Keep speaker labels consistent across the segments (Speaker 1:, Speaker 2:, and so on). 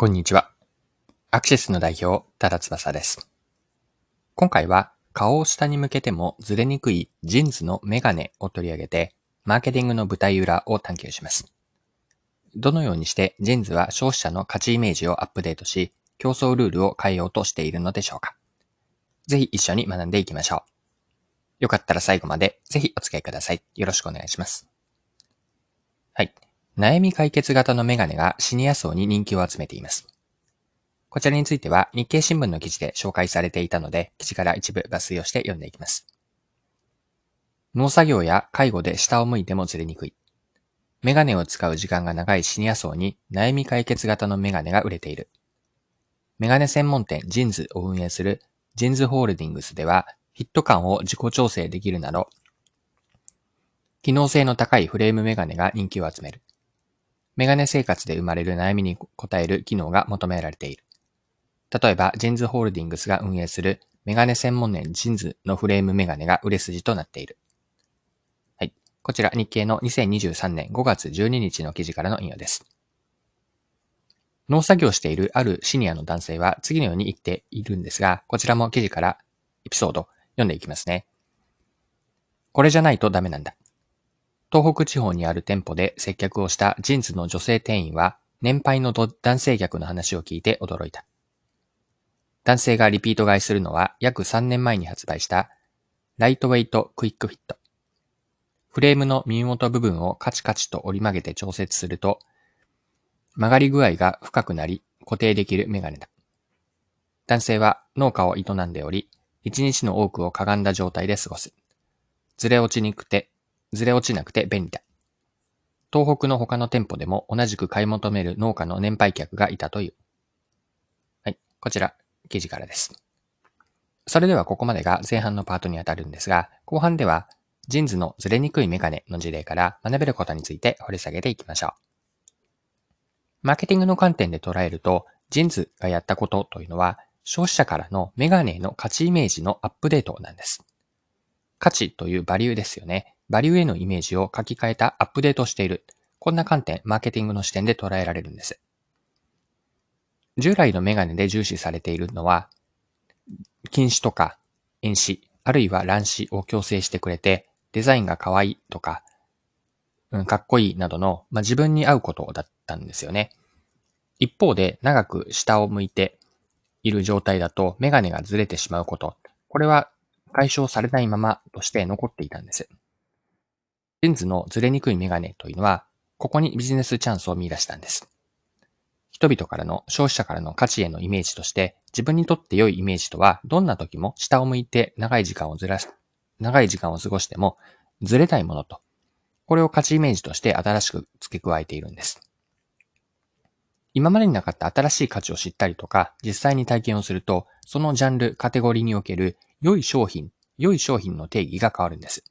Speaker 1: こんにちは。アクシスの代表、多田翼です。今回は顔を下に向けてもずれにくい JINS のメガネを取り上げて、マーケティングの舞台裏を探求します。どのようにして JINS は消費者の価値イメージをアップデートし、競争ルールを変えようとしているのでしょうか。ぜひ一緒に学んでいきましょう。よかったら最後までぜひお付き合いください。よろしくお願いします。はい。悩み解決型のメガネがシニア層に人気を集めています。こちらについては日経新聞の記事で紹介されていたので、記事から一部抜粋をして読んでいきます。農作業や介護で下を向いてもずれにくい。メガネを使う時間が長いシニア層に悩み解決型のメガネが売れている。メガネ専門店ジンズを運営するジンズホールディングスではヒット感を自己調整できるなど、機能性の高いフレームメガネが人気を集める。メガネ生活で生まれる悩みに応える機能が求められている。例えば、ジンズホールディングスが運営するメガネ専門店ジンズのフレームメガネが売れ筋となっている。はい。こちら日経の2023年5月12日の記事からの引用です。農作業しているあるシニアの男性は次のように言っているんですが、こちらも記事からエピソード読んでいきますね。これじゃないとダメなんだ。東北地方にある店舗で接客をした JINS の女性店員は、年配の男性客の話を聞いて驚いた。男性がリピート買いするのは約3年前に発売したライトウェイトクイックフィット。フレームの耳元部分をカチカチと折り曲げて調節すると、曲がり具合が深くなり固定できるメガネだ。男性は農家を営んでおり、一日の多くをかがんだ状態で過ごす。ずれ落ちにくくてずれ落ちなくて便利だ。東北の他の店舗でも同じく買い求める農家の年配客がいたという。はい。こちら、記事からです。それではここまでが前半のパートにあたるんですが、後半では、ジーンズのずれにくいメガネの事例から学べることについて掘り下げていきましょう。マーケティングの観点で捉えると、 JINS がやったことというのは、消費者からのメガネの価値イメージのアップデートなんです。価値というバリューですよね。バリューへのイメージを書き換えたアップデートしている。こんな観点、マーケティングの視点で捉えられるんです。従来のメガネで重視されているのは、近視とか遠視、あるいは乱視を矯正してくれて、デザインが可愛いとか、うん、かっこいいなどの、まあ、自分に合うことだったんですよね。一方で、長く下を向いている状態だと、メガネがずれてしまうこと。これは解消されないままとして残っていたんです。レンズのずれにくいメガネというのは、ここにビジネスチャンスを見出したんです。人々からの消費者からの価値へのイメージとして、自分にとって良いイメージとは、どんな時も下を向いて長い時間をずらし、長い時間を過ごしても、ずれたいものと、これを価値イメージとして新しく付け加えているんです。今までになかった新しい価値を知ったりとか、実際に体験をすると、そのジャンル、カテゴリーにおける良い商品、良い商品の定義が変わるんです。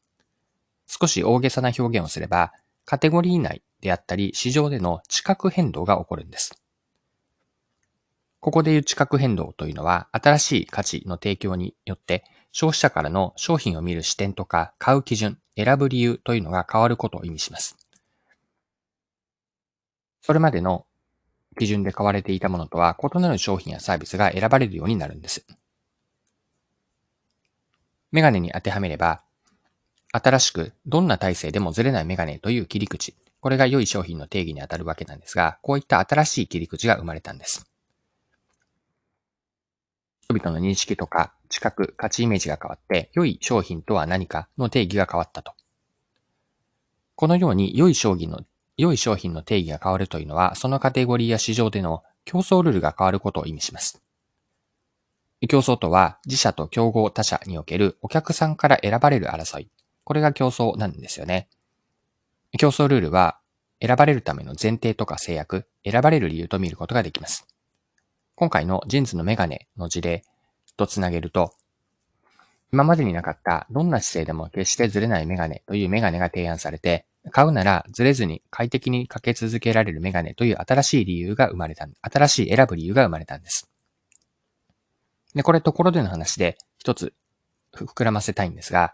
Speaker 1: 少し大げさな表現をすれば、カテゴリー内であったり市場での地殻変動が起こるんです。ここでいう地殻変動というのは、新しい価値の提供によって消費者からの商品を見る視点とか買う基準、選ぶ理由というのが変わることを意味します。それまでの基準で買われていたものとは異なる商品やサービスが選ばれるようになるんです。メガネに当てはめれば、新しくどんな体制でもずれないメガネという切り口。これが良い商品の定義に当たるわけなんですが、こういった新しい切り口が生まれたんです。人々の認識とか知覚、価値イメージが変わって、良い商品とは何かの定義が変わったと。このように良い商品の、良い商品の定義が変わるというのは、そのカテゴリーや市場での競争ルールが変わることを意味します。競争とは、自社と競合他社におけるお客さんから選ばれる争い。これが競争なんですよね。競争ルールは、選ばれるための前提とか制約、選ばれる理由と見ることができます。今回のジーンズのメガネの事例とつなげると、今までになかったどんな姿勢でも決してずれないメガネというメガネが提案されて、買うならずれずに快適にかけ続けられるメガネという新しい理由が生まれた、新しい選ぶ理由が生まれたんです。で、これところでの話で一つ膨らませたいんですが、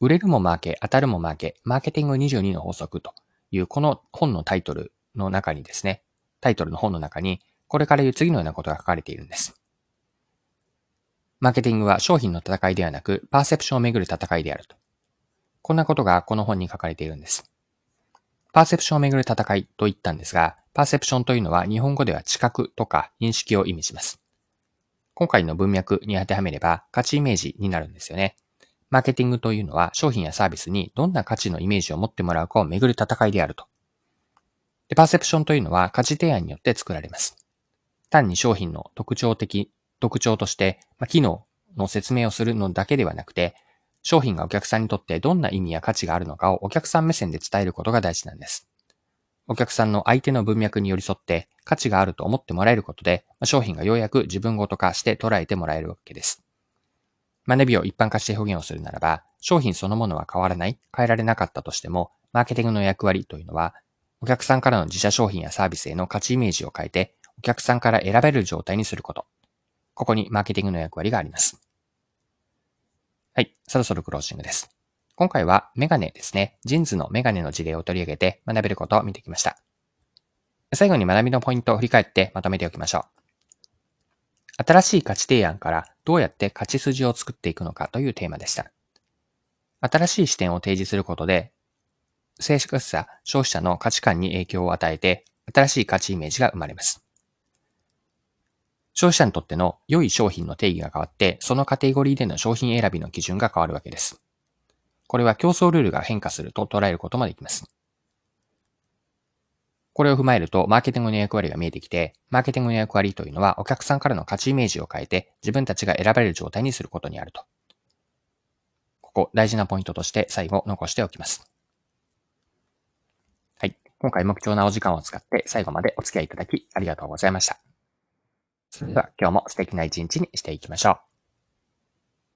Speaker 1: 売れるもマーケ、当たるもマーケ、マーケティング22の法則というこの本のタイトルの中にですね、タイトルの本の中に、これから言う次のようなことが書かれているんです。マーケティングは商品の戦いではなく、パーセプションをめぐる戦いであると。こんなことがこの本に書かれているんです。パーセプションをめぐる戦いと言ったんですが、パーセプションというのは日本語では知覚とか認識を意味します。今回の文脈に当てはめれば価値イメージになるんですよね。マーケティングというのは商品やサービスにどんな価値のイメージを持ってもらうかをめぐる戦いであると。で、パーセプションというのは価値提案によって作られます。単に商品の特徴的、特徴として、ま、機能の説明をするのだけではなくて、商品がお客さんにとってどんな意味や価値があるのかをお客さん目線で伝えることが大事なんです。お客さんの相手の文脈に寄り添って価値があると思ってもらえることで、商品がようやく自分ごと化して捉えてもらえるわけです。学びを一般化して表現をするならば、商品そのものは変わらない、変えられなかったとしても、マーケティングの役割というのは、お客さんからの自社商品やサービスへの価値イメージを変えて、お客さんから選べる状態にすること。ここにマーケティングの役割があります。はい、そろそろクロージングです。今回はメガネですね。ジーンズのメガネの事例を取り上げて学べることを見てきました。最後に学びのポイントを振り返ってまとめておきましょう。新しい価値提案からどうやって価値筋を作っていくのかというテーマでした。新しい視点を提示することで、生活者、消費者の価値観に影響を与えて、新しい価値イメージが生まれます。消費者にとっての良い商品の定義が変わって、そのカテゴリーでの商品選びの基準が変わるわけです。これは競争ルールが変化すると捉えることもできます。これを踏まえると、マーケティングの役割が見えてきて、マーケティングの役割というのは、お客さんからの価値イメージを変えて、自分たちが選ばれる状態にすることにあると。ここ、大事なポイントとして最後残しておきます。はい。今回も貴重なお時間を使って最後までお付き合いいただきありがとうございました。それでは今日も素敵な一日にしていきましょう。